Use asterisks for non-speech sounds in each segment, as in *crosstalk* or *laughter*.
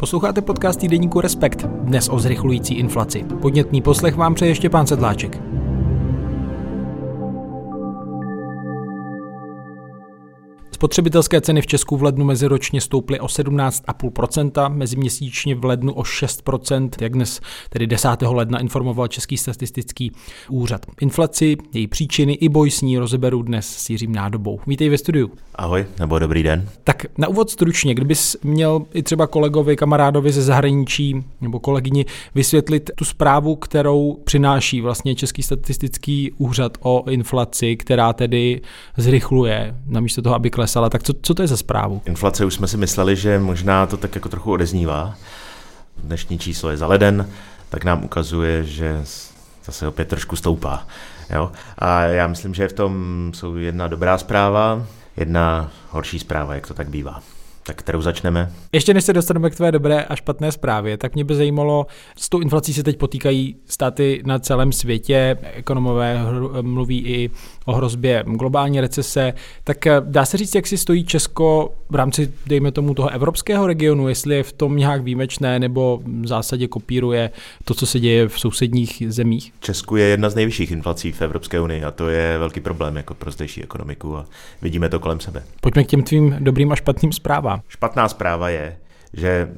Posloucháte podcast týdeníku Respekt, dnes o zrychlující inflaci. Podnětný poslech vám přeje ještě pán Sedláček. Spotřebitelské ceny v Česku v lednu meziročně stouply o 17,5%, meziměsíčně v lednu o 6%, jak dnes tedy 10. ledna informoval Český statistický úřad. Inflaci, její příčiny i boj s ní rozeberu dnes s Jiřím Nádobou. Vítej ve studiu. Ahoj, nebo dobrý den. Tak na úvod stručně, kdybys měl i třeba kolegovi, kamarádovi ze zahraničí nebo kolegyni vysvětlit tu zprávu, kterou přináší vlastně Český statistický úřad o inflaci, která tedy zrychluje, namísto toho, aby klesla klesala. Tak co, co to je za zprávu? Inflace už jsme si mysleli, že možná to tak jako trochu odeznívá. Dnešní číslo je za leden, tak nám ukazuje, že zase opět trošku stoupá. Jo? A já myslím, že v tom jsou jedna dobrá zpráva, jedna horší zpráva, jak to tak bývá tak kterou začneme? Ještě než se dostaneme k tvé dobré a špatné zprávě, tak mě by zajímalo, s tou inflací se teď potýkají státy na celém světě, ekonomové mluví i o hrozbě globální recese, tak eh, dá se říct, jak si stojí Česko v rámci, dejme tomu, toho evropského regionu, jestli je v tom nějak výjimečné nebo v zásadě kopíruje to, co se děje v sousedních zemích? Česku je jedna z nejvyšších inflací v Evropské unii a to je velký problém jako pro zdejší ekonomiku a vidíme to kolem sebe. Pojďme k těm tvým dobrým a špatným zprávám. Špatná zpráva je, že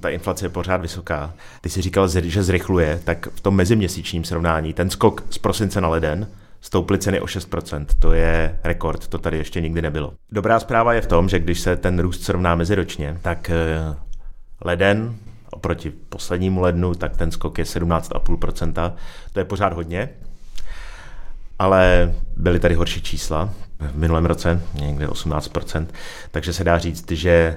ta inflace je pořád vysoká. Ty si říkal, že zrychluje, tak v tom meziměsíčním srovnání ten skok z prosince na leden stouply ceny o 6%. To je rekord, to tady ještě nikdy nebylo. Dobrá zpráva je v tom, že když se ten růst srovná meziročně, tak eh, leden oproti poslednímu lednu, tak ten skok je 17,5%. To je pořád hodně, ale byly tady horší čísla v minulém roce, někde 18%, takže se dá říct, že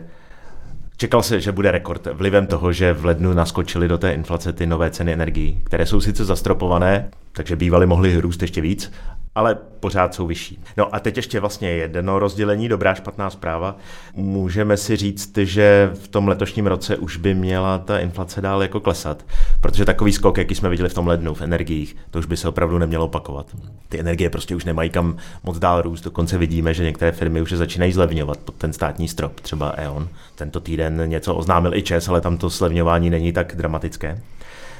Čekal se, že bude rekord vlivem toho, že v lednu naskočily do té inflace ty nové ceny energií, které jsou sice zastropované, takže bývaly mohly růst ještě víc, ale pořád jsou vyšší. No a teď ještě vlastně jedno rozdělení, dobrá, špatná zpráva. Můžeme si říct, že v tom letošním roce už by měla ta inflace dál jako klesat, protože takový skok, jaký jsme viděli v tom lednu v energiích, to už by se opravdu nemělo opakovat. Ty energie prostě už nemají kam moc dál růst, dokonce vidíme, že některé firmy už začínají zlevňovat pod ten státní strop, třeba E.ON. Tento týden něco oznámil i ČES, ale tam to slevňování není tak dramatické.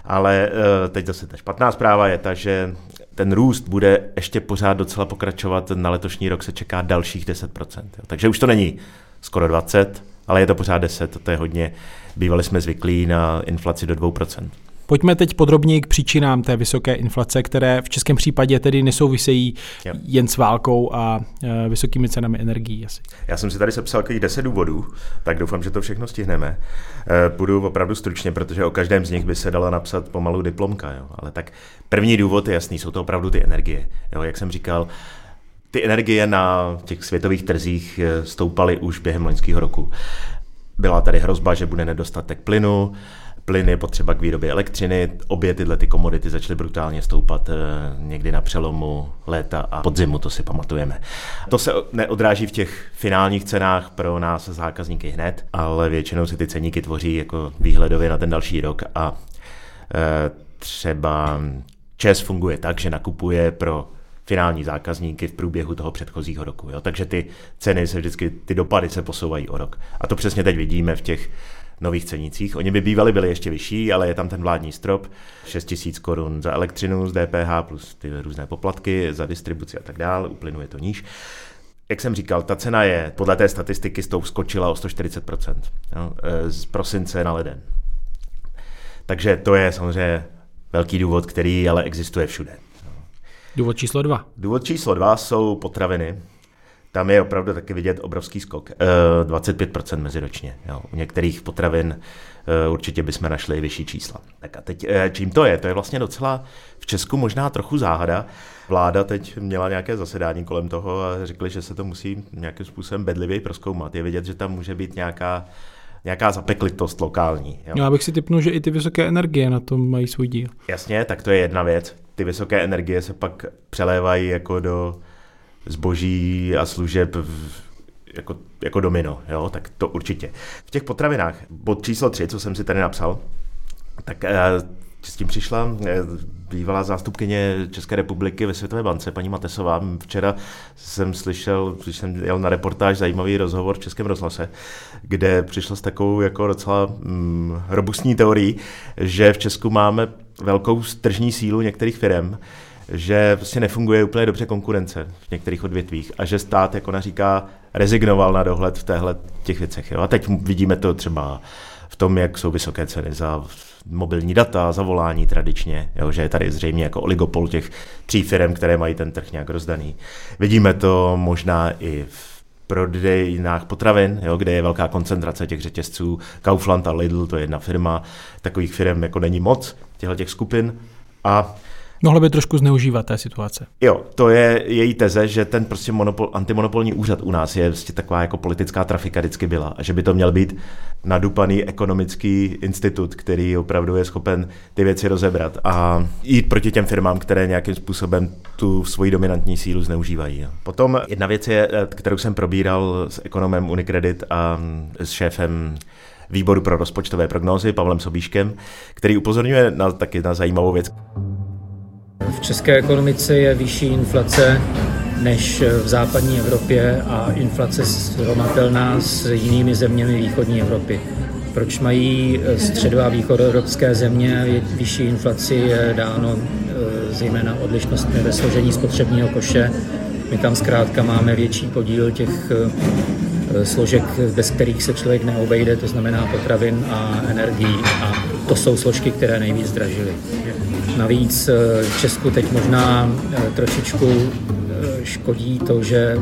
Ale eh, teď zase ta špatná zpráva je ta, že ten růst bude ještě pořád docela pokračovat. Na letošní rok se čeká dalších 10%. Jo. Takže už to není skoro 20, ale je to pořád 10, to je hodně. Bývali jsme zvyklí na inflaci do 2%. Pojďme teď podrobněji k příčinám té vysoké inflace, které v českém případě tedy nesouvisejí jo. jen s válkou a e, vysokými cenami energií. Asi. Já jsem si tady sepsal těch 10 důvodů, tak doufám, že to všechno stihneme. E, budu opravdu stručně, protože o každém z nich by se dala napsat pomalu diplomka. Jo. Ale tak první důvod je jasný, jsou to opravdu ty energie. Jo, jak jsem říkal, ty energie na těch světových trzích e, stoupaly už během loňského roku. Byla tady hrozba, že bude nedostatek plynu, plyn je potřeba k výrobě elektřiny. Obě tyhle ty komodity začaly brutálně stoupat eh, někdy na přelomu léta a podzimu, to si pamatujeme. To se neodráží v těch finálních cenách pro nás zákazníky hned, ale většinou si ty ceníky tvoří jako výhledově na ten další rok a eh, třeba ČES funguje tak, že nakupuje pro finální zákazníky v průběhu toho předchozího roku. Jo? Takže ty ceny se vždycky, ty dopady se posouvají o rok. A to přesně teď vidíme v těch nových cenicích. Oni by bývali byli ještě vyšší, ale je tam ten vládní strop, 6 000 korun za elektřinu z DPH plus ty různé poplatky za distribuci a tak dále, uplynuje to níž. Jak jsem říkal, ta cena je, podle té statistiky, s tou skočila o 140% jo, e, z prosince na leden. Takže to je samozřejmě velký důvod, který ale existuje všude. Důvod číslo dva. Důvod číslo dva jsou potraviny tam je opravdu taky vidět obrovský skok. 25% eh, meziročně. Jo. U některých potravin eh, určitě bychom našli i vyšší čísla. Tak a teď eh, čím to je? To je vlastně docela v Česku možná trochu záhada. Vláda teď měla nějaké zasedání kolem toho a řekli, že se to musí nějakým způsobem bedlivěji proskoumat. Je vidět, že tam může být nějaká nějaká zapeklitost lokální. Jo. Já bych si typnul, že i ty vysoké energie na tom mají svůj díl. Jasně, tak to je jedna věc. Ty vysoké energie se pak přelévají jako do zboží a služeb jako, jako domino, jo, tak to určitě. V těch potravinách, bod číslo 3, co jsem si tady napsal, tak eh, s tím přišla eh, bývalá zástupkyně České republiky ve Světové bance, paní Matesová. Včera jsem slyšel, když jsem jel na reportáž, zajímavý rozhovor v Českém rozhlase, kde přišla s takovou jako docela mm, robustní teorií, že v Česku máme velkou tržní sílu některých firm, že prostě nefunguje úplně dobře konkurence v některých odvětvích a že stát, jako ona říká, rezignoval na dohled v téhle těch věcech. Jo. A teď vidíme to třeba v tom, jak jsou vysoké ceny za mobilní data, za volání tradičně, jo, že je tady zřejmě jako oligopol těch tří firm, které mají ten trh nějak rozdaný. Vidíme to možná i v prodejnách potravin, jo, kde je velká koncentrace těch řetězců. Kaufland a Lidl, to je jedna firma, takových firm jako není moc, těchto těch skupin. A Mohlo by trošku zneužívat té situace. Jo, to je její teze, že ten prostě monopol, antimonopolní úřad u nás je prostě taková jako politická trafika vždycky byla a že by to měl být nadupaný ekonomický institut, který opravdu je schopen ty věci rozebrat a jít proti těm firmám, které nějakým způsobem tu svoji dominantní sílu zneužívají. Potom jedna věc je, kterou jsem probíral s ekonomem Unicredit a s šéfem výboru pro rozpočtové prognózy Pavlem Sobíškem, který upozorňuje na, taky na zajímavou věc. V české ekonomice je vyšší inflace než v západní Evropě a inflace srovnatelná s jinými zeměmi východní Evropy. Proč mají středo- a východoevropské země vyšší inflaci je dáno e, zejména odlišnostmi ve složení spotřebního koše. My tam zkrátka máme větší podíl těch e, složek, bez kterých se člověk neobejde, to znamená potravin a energií. A to jsou složky, které nejvíc zdražily. Navíc eh, v Česku teď možná eh, trošičku eh, škodí to, že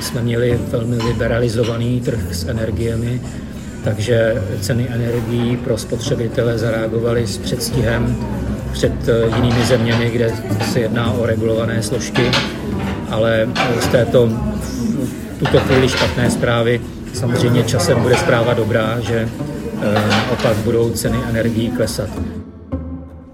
jsme měli velmi liberalizovaný trh s energiemi, takže ceny energií pro spotřebitele zareagovaly s předstihem před jinými zeměmi, kde se jedná o regulované složky, ale z této tuto chvíli špatné zprávy samozřejmě časem bude zpráva dobrá, že opak budou ceny energií klesat.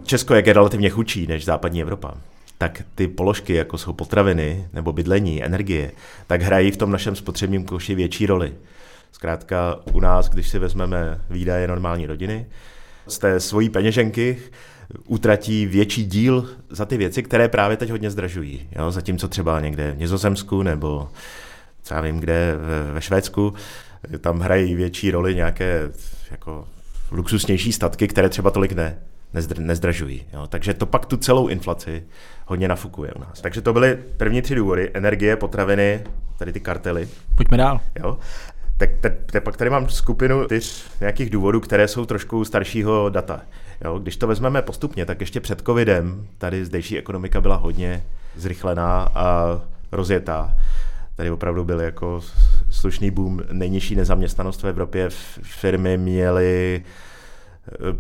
Česko, je relativně chudší než západní Evropa, tak ty položky, jako jsou potraviny nebo bydlení, energie, tak hrají v tom našem spotřebním koši větší roli. Zkrátka u nás, když si vezmeme výdaje normální rodiny, z té svojí peněženky utratí větší díl za ty věci, které právě teď hodně zdražují. Jo? Zatímco třeba někde v Nizozemsku nebo co já vím kde ve Švédsku, tam hrají větší roli nějaké jako luxusnější statky, které třeba tolik ne nezdr- nezdražují. Jo. Takže to pak tu celou inflaci hodně nafukuje u nás. Takže to byly první tři důvody. Energie, potraviny, tady ty kartely. Pojďme dál. Jo. Tak te, te, pak tady mám skupinu čtyř nějakých důvodů, které jsou trošku staršího data. Jo, když to vezmeme postupně, tak ještě před covidem tady zdejší ekonomika byla hodně zrychlená a rozjetá. Tady opravdu byl jako slušný boom, nejnižší nezaměstnanost v Evropě. Firmy měly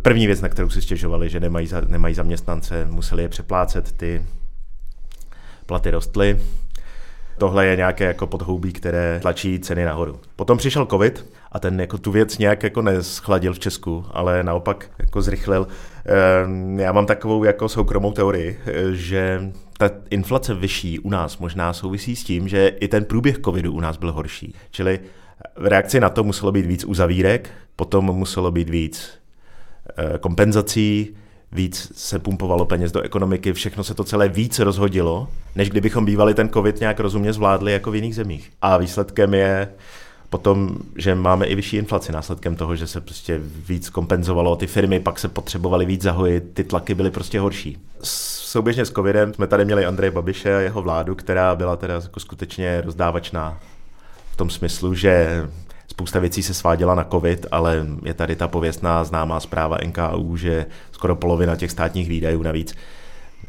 První věc, na kterou si stěžovali, že nemají, za, nemají zaměstnance, museli je přeplácet, ty platy rostly. Tohle je nějaké jako podhoubí, které tlačí ceny nahoru. Potom přišel covid a ten jako tu věc nějak jako neschladil v Česku, ale naopak jako zrychlil. Ehm, já mám takovou jako soukromou teorii, že ta inflace vyšší u nás možná souvisí s tím, že i ten průběh covidu u nás byl horší. Čili v reakci na to muselo být víc uzavírek, potom muselo být víc Eh, kompenzací, víc se pumpovalo peněz do ekonomiky, všechno se to celé víc rozhodilo, než kdybychom bývali ten covid nějak rozumně zvládli jako v jiných zemích. A výsledkem je potom, že máme i vyšší inflaci následkem toho, že se prostě víc kompenzovalo, ty firmy pak se potřebovaly víc zahojit, ty tlaky byly prostě horší. Souběžně s covidem jsme tady měli Andreje Babiše a jeho vládu, která byla teda jako skutečně rozdávačná v tom smyslu, že Spousta věcí se sváděla na covid, ale je tady ta pověstná známá zpráva NKU, že skoro polovina těch státních výdajů navíc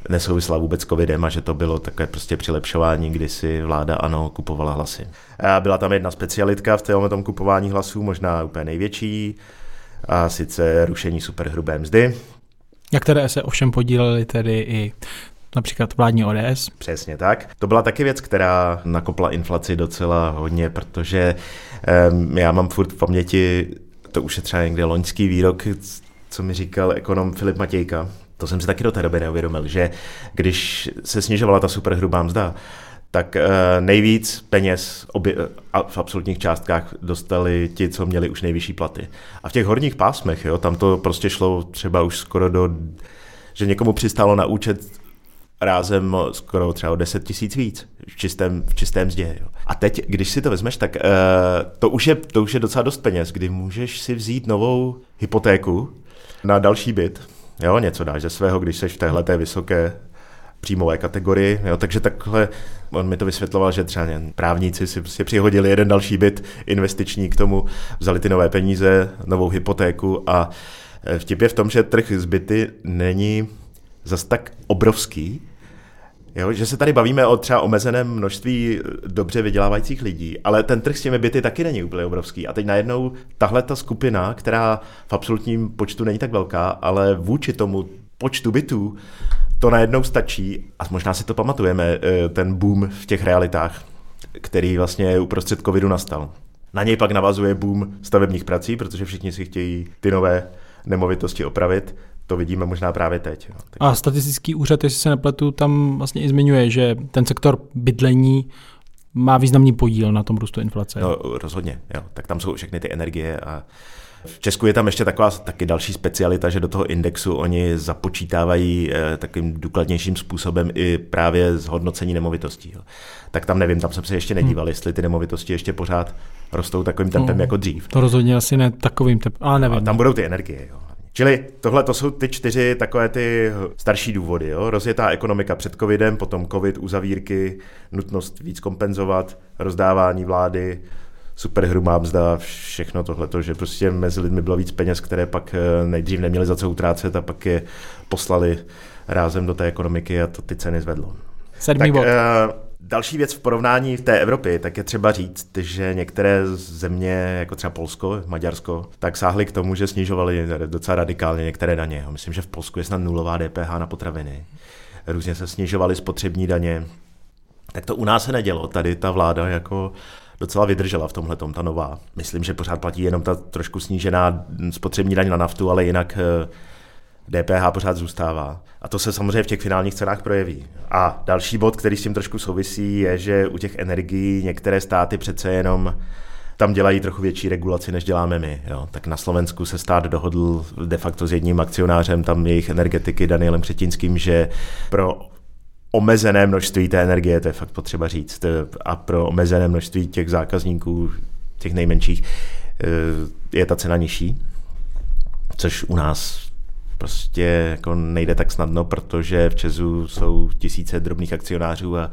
nesouvisla vůbec s covidem a že to bylo takové prostě přilepšování, kdy si vláda ano kupovala hlasy. A byla tam jedna specialitka v tom kupování hlasů, možná úplně největší, a sice rušení superhrubé mzdy. Na které se ovšem podíleli tedy i například vládní ODS. Přesně tak. To byla taky věc, která nakopla inflaci docela hodně, protože um, já mám furt v paměti, to už je třeba někde loňský výrok, co mi říkal ekonom Filip Matějka, to jsem si taky do té doby neuvědomil, že když se snižovala ta superhrubá mzda, tak nejvíc peněz obě, v absolutních částkách dostali ti, co měli už nejvyšší platy. A v těch horních pásmech, jo, tam to prostě šlo třeba už skoro do že někomu přistálo na účet rázem skoro třeba o 10 tisíc víc v čistém, v čistém mzdě. Jo. A teď, když si to vezmeš, tak uh, to, už je, to už je docela dost peněz, kdy můžeš si vzít novou hypotéku na další byt. Jo, něco dáš ze svého, když jsi v téhle té vysoké příjmové kategorii, jo, takže takhle on mi to vysvětloval, že třeba právníci si prostě přihodili jeden další byt investiční k tomu, vzali ty nové peníze, novou hypotéku a eh, vtip je v tom, že trh z byty není zas tak obrovský, Jo, že se tady bavíme o třeba omezeném množství dobře vydělávajících lidí, ale ten trh s těmi byty taky není úplně obrovský. A teď najednou tahle ta skupina, která v absolutním počtu není tak velká, ale vůči tomu počtu bytů, to najednou stačí, a možná si to pamatujeme, eh, ten boom v těch realitách, který vlastně uprostřed covidu nastal. Na něj pak navazuje boom stavebních prací, protože všichni si chtějí ty nové nemovitosti opravit to vidíme možná právě teď. No. Takže... A statistický úřad, jestli se nepletu, tam vlastně i zmiňuje, že ten sektor bydlení má významný podíl na tom růstu inflace. No, rozhodně, jo. Tak tam jsou všechny ty energie a v Česku je tam ještě taková taky další specialita, že do toho indexu oni započítávají eh, takovým důkladnějším způsobem i právě zhodnocení nemovitostí. Jo. Tak tam nevím, tam jsem se ještě nedíval, hmm. jestli ty nemovitosti ještě pořád rostou takovým tempem no, jako dřív. To rozhodně asi ne takovým tempem, ale nevím. A tam budou ty energie. Jo. Čili tohle to jsou ty čtyři takové ty starší důvody. Jo? Rozjetá ekonomika před covidem, potom covid, uzavírky, nutnost víc kompenzovat, rozdávání vlády, superhrubá mzda, všechno tohle, že prostě mezi lidmi bylo víc peněz, které pak eh, nejdřív neměli za co utrácet a pak je poslali rázem do té ekonomiky a to ty ceny zvedlo. Sedmý tak, bod. Uh, Další věc v porovnání v té Evropě, tak je třeba říct, že některé země, jako třeba Polsko, Maďarsko, tak sáhly k tomu, že snižovali docela radikálně některé daně. Myslím, že v Polsku je snad nulová DPH na potraviny. Různě se snižovaly spotřební daně. Tak to u nás se nedělo. Tady ta vláda jako docela vydržela v tomhle ta nová. Myslím, že pořád platí jenom ta trošku snížená spotřební daň na naftu, ale jinak eh, DPH pořád zůstává. A to se samozřejmě v těch finálních cenách projeví. A další bod, který s tím trošku souvisí, je, že u těch energií některé státy přece jenom tam dělají trochu větší regulaci, než děláme my. Jo. Tak na Slovensku se stát dohodl de facto s jedním akcionářem tam jejich energetiky Danielem Křetinským, že pro omezené množství té energie, to je fakt potřeba říct, a pro omezené množství těch zákazníků, těch nejmenších, eh, je ta cena nižší, což u nás prostě jako nejde tak snadno, protože v Česu jsou tisíce drobných akcionářů a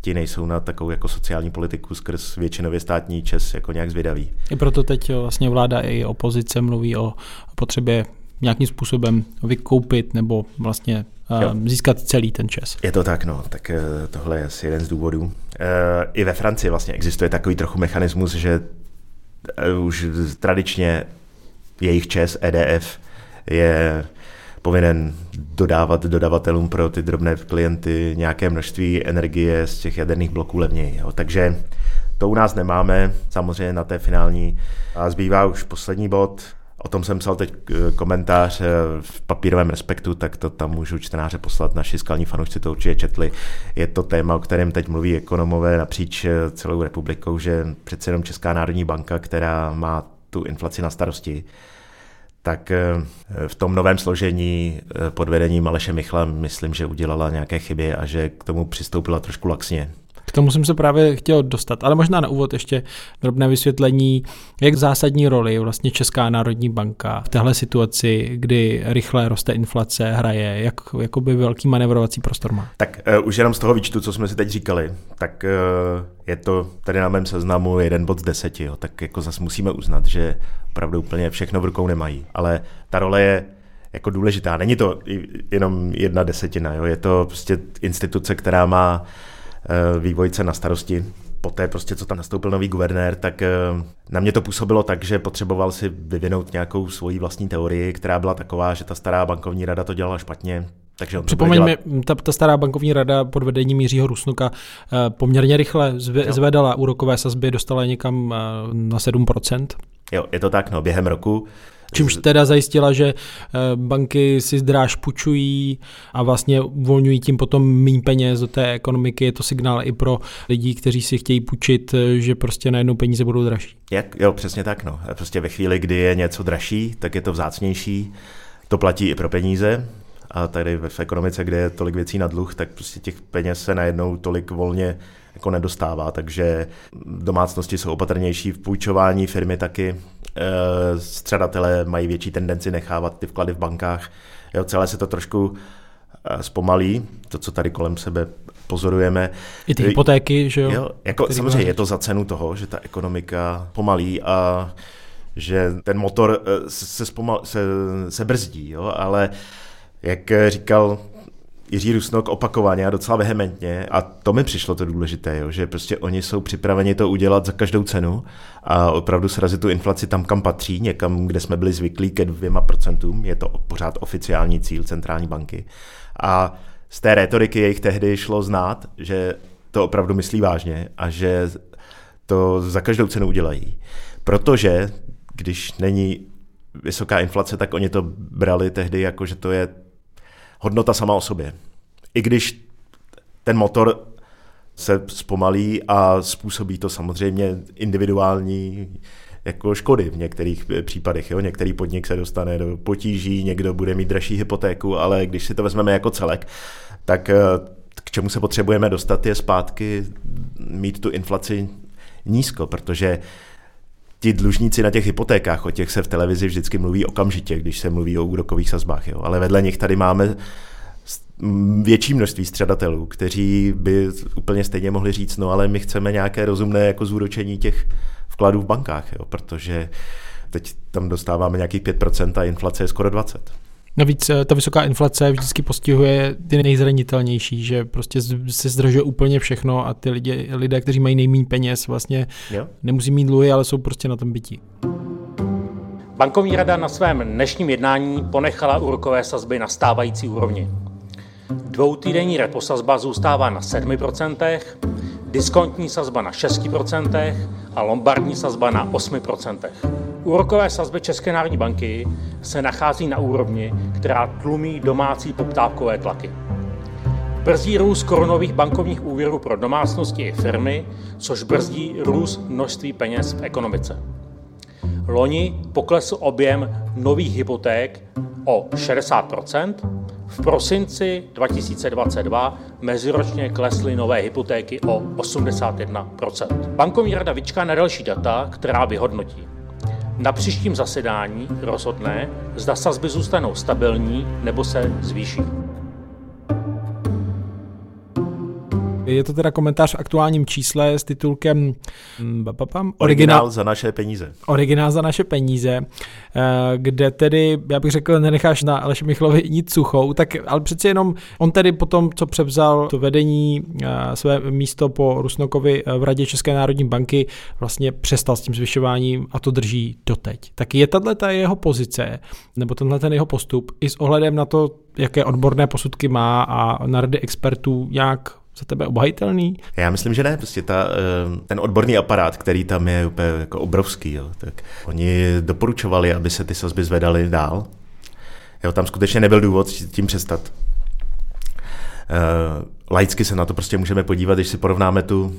ti nejsou na takovou jako sociální politiku skrz většinově státní Čes jako nějak zvědaví. I proto teď vlastně vláda i opozice mluví o potřebě nějakým způsobem vykoupit nebo vlastně jo. získat celý ten čas. Je to tak, no, tak eh, tohle je asi jeden z důvodů. Eh, I ve Francii vlastně existuje takový trochu mechanismus, že eh, už tradičně jejich čes EDF je povinen dodávat dodavatelům pro ty drobné klienty nějaké množství energie z těch jaderných bloků levněji. Jo. Takže to u nás nemáme, samozřejmě na té finální. A zbývá už poslední bod, O tom jsem psal teď eh, komentář eh, v papírovém respektu, tak to tam můžu čtenáře poslat. Naši skalní fanoušci to určitě četli. Je to téma, o kterém teď mluví ekonomové napříč eh, celou republikou, že přece jenom Česká národní banka, která má tu inflaci na starosti, tak eh, v tom novém složení eh, pod vedením Aleše Michla myslím, že udělala nějaké chyby a že k tomu přistoupila trošku laxně. Tomu jsem se právě chtěl dostat, ale možná na úvod ještě drobné vysvětlení, jak zásadní roli vlastně Česká národní banka v téhle situaci, kdy rychle roste inflace, hraje, jak jakoby velký manevrovací prostor má. Tak uh, už jenom z toho výčtu, co jsme si teď říkali, tak uh, je to tady na mém seznamu jeden bod z deseti, jo, tak jako zase musíme uznat, že opravdu úplně všechno v rukou nemají, ale ta role je jako důležitá. Není to jenom jedna desetina, jo? je to prostě instituce, která má vývojce na starosti. Poté prostě, co tam nastoupil nový guvernér, tak eh, na mě to působilo tak, že potřeboval si vyvinout nějakou svoji vlastní teorii, která byla taková, že ta stará bankovní rada to dělala špatně, takže Připomeň dělat... mi, ta, ta stará bankovní rada pod vedením Jiřího Rusnuka eh, poměrně rychle zve, zvedala úrokové sazby, dostala někam na 7%. Jo, je to tak, no, během roku. Čímž teda zajistila, že eh, banky si zdráž půjčují a vlastně uvolňují tím potom méně peněz do té ekonomiky. Je to signál i pro lidi, kteří si chtějí půjčit, eh, že prostě najednou peníze budou dražší. Jak? Jo, přesně tak. No. Prostě ve chvíli, kdy je něco dražší, tak je to vzácnější. To platí i pro peníze. A tady v ekonomice, kde je tolik věcí na dluh, tak prostě těch peněz se najednou tolik volně jako nedostává, takže domácnosti jsou opatrnější v půjčování, firmy taky, e, středatelé mají větší tendenci nechávat ty vklady v bankách. Jo, celé se to trošku e, zpomalí, to, co tady kolem sebe pozorujeme. I ty hypotéky, že jo? jo jako, samozřejmě je to za cenu toho, že ta ekonomika pomalí a že ten motor e, se, zpomal, se, se brzdí, jo? ale jak říkal Jiří Rusnok opakovaně a docela vehementně a to mi přišlo to důležité, jo, že prostě oni jsou připraveni to udělat za každou cenu a opravdu srazit tu inflaci tam, kam patří, někam, kde jsme byli zvyklí ke dvěma procentům, je to pořád oficiální cíl centrální banky. A z té retoriky jejich tehdy šlo znát, že to opravdu myslí vážně a že to za každou cenu udělají. Protože když není vysoká inflace, tak oni to brali tehdy jako, že to je hodnota sama o sobě. I když ten motor se zpomalí a způsobí to samozřejmě individuální jako škody v některých případech. Jo? Některý podnik se dostane do potíží, někdo bude mít dražší hypotéku, ale když si to vezmeme jako celek, tak eh, k čemu se potřebujeme dostat je zpátky mít tu inflaci nízko, protože ti dlužníci na těch hypotékách, o těch se v televizi vždycky mluví okamžitě, když se mluví o úrokových sazbách. Jo. Ale vedle nich tady máme větší množství středatelů, kteří by úplně stejně mohli říct, no ale my chceme nějaké rozumné jako zúročení těch vkladů v bankách, jo, protože teď tam dostáváme nějakých 5% a inflace je skoro 20%. Navíc eh, ta vysoká inflace vždycky postihuje ty nejzranitelnější, že prostě se zdražuje úplně všechno a ty lidi, lidé, kteří mají nejméně peněz, vlastně jo. nemusí mít dluhy, ale jsou prostě na tom bytí. Bankovní rada na svém dnešním jednání ponechala úrokové sazby na stávající úrovni. Dvoutýdenní repo sazba zůstává na 7%, diskontní sazba na 6% a lombardní sazba na 8%. Úrokové sazby České národní banky se nachází na úrovni, která tlumí domácí poptávkové tlaky. Brzdí růst korunových bankovních úvěrů pro domácnosti i firmy, což brzdí růst množství peněz v ekonomice. Loni poklesl objem nových hypoték o 60% v prosinci 2022 meziročně klesly nové hypotéky o 81% Bankovní rada vyčká na další data, která vyhodnotí. Na příštím zasedání rozhodne, zda sazby zůstanou stabilní nebo se zvýší. Je to teda komentář v aktuálním čísle s titulkem mm, originál, originál za naše peníze. Originál za naše peníze, eh, kde tedy, já bych řekl, nenecháš na Aleši Michlovi nic suchou, tak ale přeci jenom on tedy potom, co převzal to vedení, eh, své místo po Rusnokovi eh, v Radě České národní banky, vlastně přestal s tím zvyšováním a to drží doteď. Tak je tahle ta jeho pozice, nebo tenhle ten jeho postup i s ohledem na to, jaké odborné posudky má a na rady expertů nějak za tebe obhajitelný? Já myslím, že ne. Prostě ta, eh, ten odborný aparát, který tam je úplně jako obrovský, jo, tak oni doporučovali, aby se ty sazby zvedaly dál. Jo, tam skutečně nebyl důvod tím přestat. Uh, laicky se na to prostě můžeme podívat, když si porovnáme tu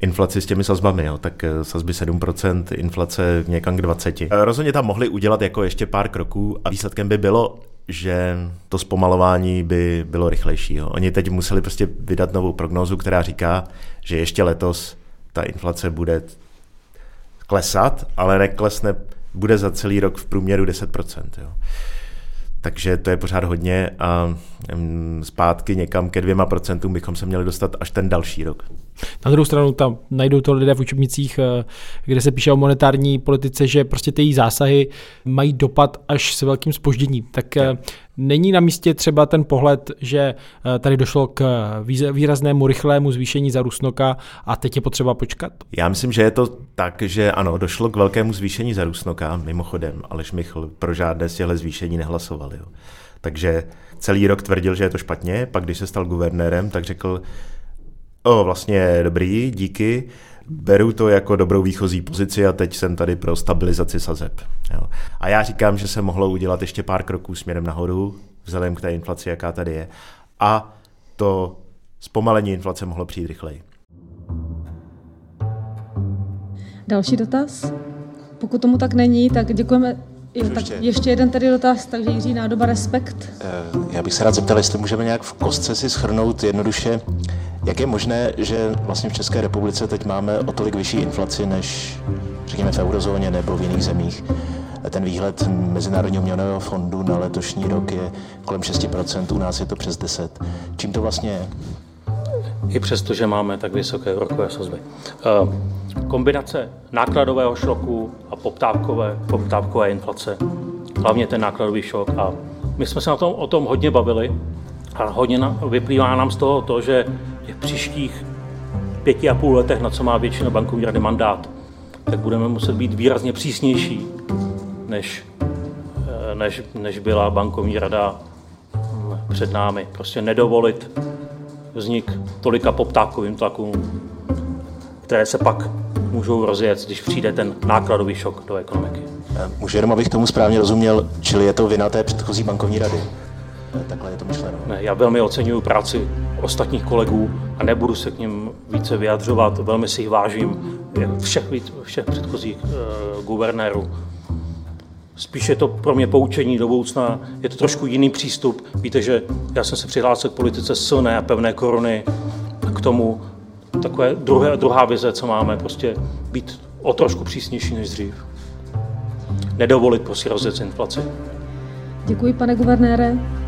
inflaci s těmi sazbami, jo, tak eh, sazby 7%, inflace někam k 20%. Rozhodně tam mohli udělat jako ještě pár kroků a výsledkem by bylo že to zpomalování by bylo rychlejší. Jo. Oni teď museli prostě vydat novou prognózu, která říká, že ještě letos ta inflace bude klesat, ale neklesne, bude za celý rok v průměru 10%. Jo. Takže to je pořád hodně a zpátky někam ke dvěma procentům bychom se měli dostat až ten další rok. Na druhou stranu tam najdou to lidé v učebnicích, eh, kde se píše o monetární politice, že prostě ty zásahy mají dopad až s velkým spožděním. Tak eh, není na místě třeba ten pohled, že eh, tady došlo k výraznému rychlému zvýšení za Rusnoka a teď je potřeba počkat? Já myslím, že je to tak, že ano, došlo k velkému zvýšení za Rusnoka, mimochodem, Aleš Michl pro žádné z těchto zvýšení nehlasoval. Jo. Takže celý rok tvrdil, že je to špatně, pak když se stal guvernérem, tak řekl, O, vlastně dobrý, díky. Beru to jako dobrou výchozí pozici a teď jsem tady pro stabilizaci sazeb. Jo. A já říkám, že se mohlo udělat ještě pár kroků směrem nahoru, vzhledem k té inflaci, jaká tady je. A to zpomalení inflace mohlo přijít rychleji. Další dotaz? Pokud tomu tak není, tak děkujeme Jo, tak ještě... ještě jeden tady dotaz, takže Jiří Nádoba, respekt. Eh, já bych se rád zeptal, jestli můžeme nějak v kostce si schrnout jednoduše, jak je možné, že vlastně v České republice teď máme o tolik vyšší inflaci než řekněme v eurozóně nebo v jiných zemích. Ten výhled Mezinárodního měnového fondu na letošní rok je kolem 6%, u nás je to přes 10%. Čím to vlastně je? I přesto, že máme tak vysoké rokové sazby. Eh, kombinace nákladového šoku a poptávkové, poptávkové inflace, hlavně ten nákladový šok. A my jsme se na tom, o tom hodně bavili a hodně na, vyplývá nám z toho to, že v příštích pěti a půl letech, na co má většina bankovní rady mandát, tak budeme muset být výrazně přísnější, než, eh, než, než byla bankovní rada hm, před námi. Prostě nedovolit vznik tolika poptávkovým tlakům, které se pak můžou rozjet, když přijde ten nákladový šok do ekonomiky. Můžu jenom, abych tomu správně rozuměl, čili je to vina té předchozí bankovní rady? Takhle je to myšleno. Ne, já velmi oceňuji práci ostatních kolegů a nebudu se k ním více vyjadřovat. Velmi si jich vážím, všech, všech předchozích uh, guvernérů. Spíš je to pro mě poučení do budoucna, je to trošku jiný přístup. Víte, že já jsem se přihlásil k politice silné a pevné koruny a k tomu takové druhé, druhá vize, co máme, prostě být o trošku přísnější než dřív. Nedovolit prostě rozjet inflaci. Děkuji, pane guvernére.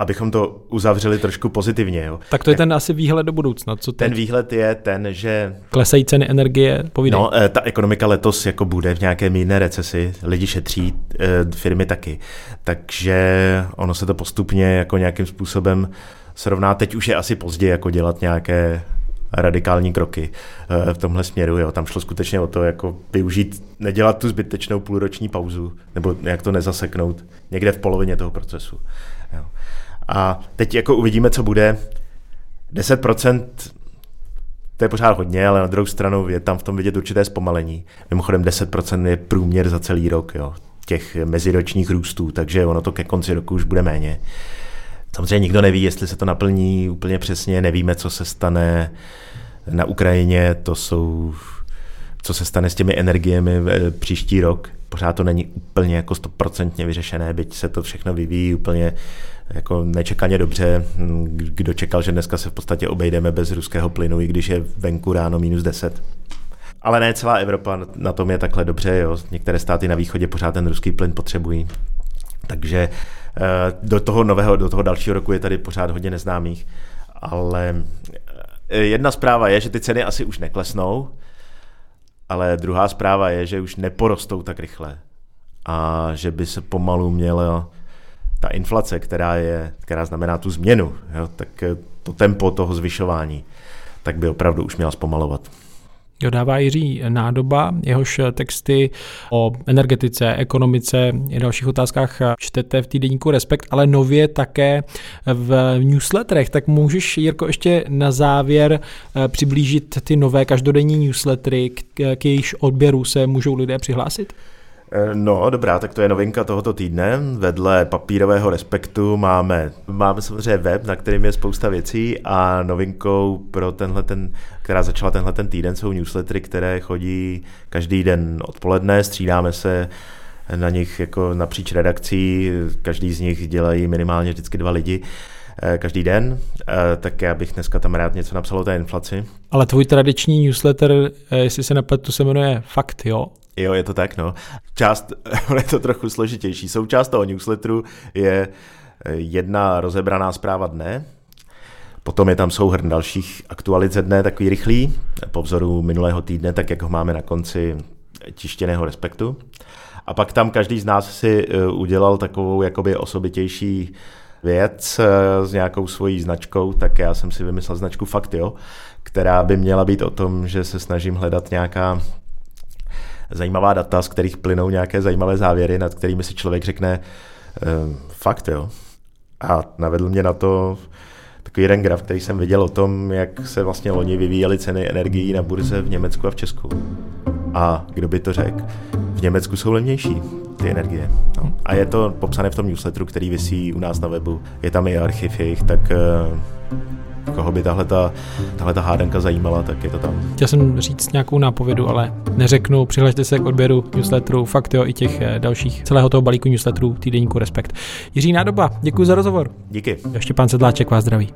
Abychom to uzavřeli trošku pozitivně. Jo. Tak to je ten asi výhled do budoucna. Co ten výhled je ten, že... Klesají ceny energie, povídej. No, eh, ta ekonomika letos jako bude v nějaké mírné recesi, lidi šetří, eh, firmy taky. Takže ono se to postupně jako nějakým způsobem srovná. Teď už je asi pozdě jako dělat nějaké radikální kroky eh, v tomhle směru. Jo. Tam šlo skutečně o to, jako využít, nedělat tu zbytečnou půlroční pauzu, nebo jak to nezaseknout někde v polovině toho procesu. Jo. A teď jako uvidíme, co bude. 10% to je pořád hodně, ale na druhou stranu je tam v tom vidět určité zpomalení. Mimochodem 10% je průměr za celý rok, jo, těch meziročních růstů, takže ono to ke konci roku už bude méně. Samozřejmě nikdo neví, jestli se to naplní úplně přesně, nevíme, co se stane na Ukrajině, to jsou, co se stane s těmi energiemi příští rok. Pořád to není úplně jako stoprocentně vyřešené, byť se to všechno vyvíjí úplně jako nečekaně dobře. Kdo čekal, že dneska se v podstatě obejdeme bez ruského plynu, i když je venku ráno minus 10. Ale ne celá Evropa na tom je takhle dobře. Jo. Některé státy na východě pořád ten ruský plyn potřebují. Takže eh, do toho nového, do toho dalšího roku je tady pořád hodně neznámých. Ale eh, jedna zpráva je, že ty ceny asi už neklesnou, ale druhá zpráva je, že už neporostou tak rychle a že by se pomalu mělo ta inflace, která, je, která znamená tu změnu, jo, tak eh, to tempo toho zvyšování, tak by opravdu už měla zpomalovat. Jo, dává Jiří Nádoba, jehož texty o energetice, ekonomice i dalších otázkách čtete v týdenníku Respekt, ale nově také v newsletterech. Tak můžeš, Jirko, ještě na závěr eh, přiblížit ty nové každodenní newslettery, k jejichž odběru se můžou lidé přihlásit? Eh, no, dobrá, tak to je novinka tohoto týdne. Vedle papírového respektu máme, máme samozřejmě web, na kterým je spousta věcí a novinkou pro tenhle ten, která začala tenhle ten týden, jsou newslettery, které chodí každý den odpoledne, střídáme se na nich jako napříč redakcí, každý z nich dělají minimálně vždycky dva lidi každý den, eh, tak já bych dneska tam rád něco napsal o té inflaci. Ale tvůj tradiční newsletter, jestli se nepletu, se jmenuje Fakt, jo? Jo, je to tak, no. Část, *laughs* je to trochu složitější. Součást toho newsletteru je eh, jedna rozebraná zpráva dne, Potom je tam souhrn dalších aktualit ze dne, takový rychlý, po vzoru minulého týdne, tak jak ho máme na konci tištěného respektu. A pak tam každý z nás si eh, udělal takovou jakoby osobitější věc eh, s nějakou svojí značkou, tak já jsem si vymyslel značku Fakt, jo, která by měla být o tom, že se snažím hledat nějaká zajímavá data, z kterých plynou nějaké zajímavé závěry, nad kterými si člověk řekne ehm, fakt, jo. A navedl mě na to takový jeden graf, který jsem viděl o tom, jak se vlastně loni vyvíjely ceny energií na burze v Německu a v Česku. A kdo by to řekl? V Německu jsou levnější ty energie. No. A je to popsané v tom newsletteru, který vysí u nás na webu. Je tam i archiv jejich, tak uh, koho by tahle ta hádanka zajímala, tak je to tam. Chtěl jsem říct nějakou nápovědu, ale neřeknu. Přihlašte se k odběru newsletteru, fakt jo, i těch eh, dalších celého toho balíku newsletterů týdenníku Respekt. Jiří Nádoba, děkuji za rozhovor. Díky. Ještě pan Sedláček vás zdraví.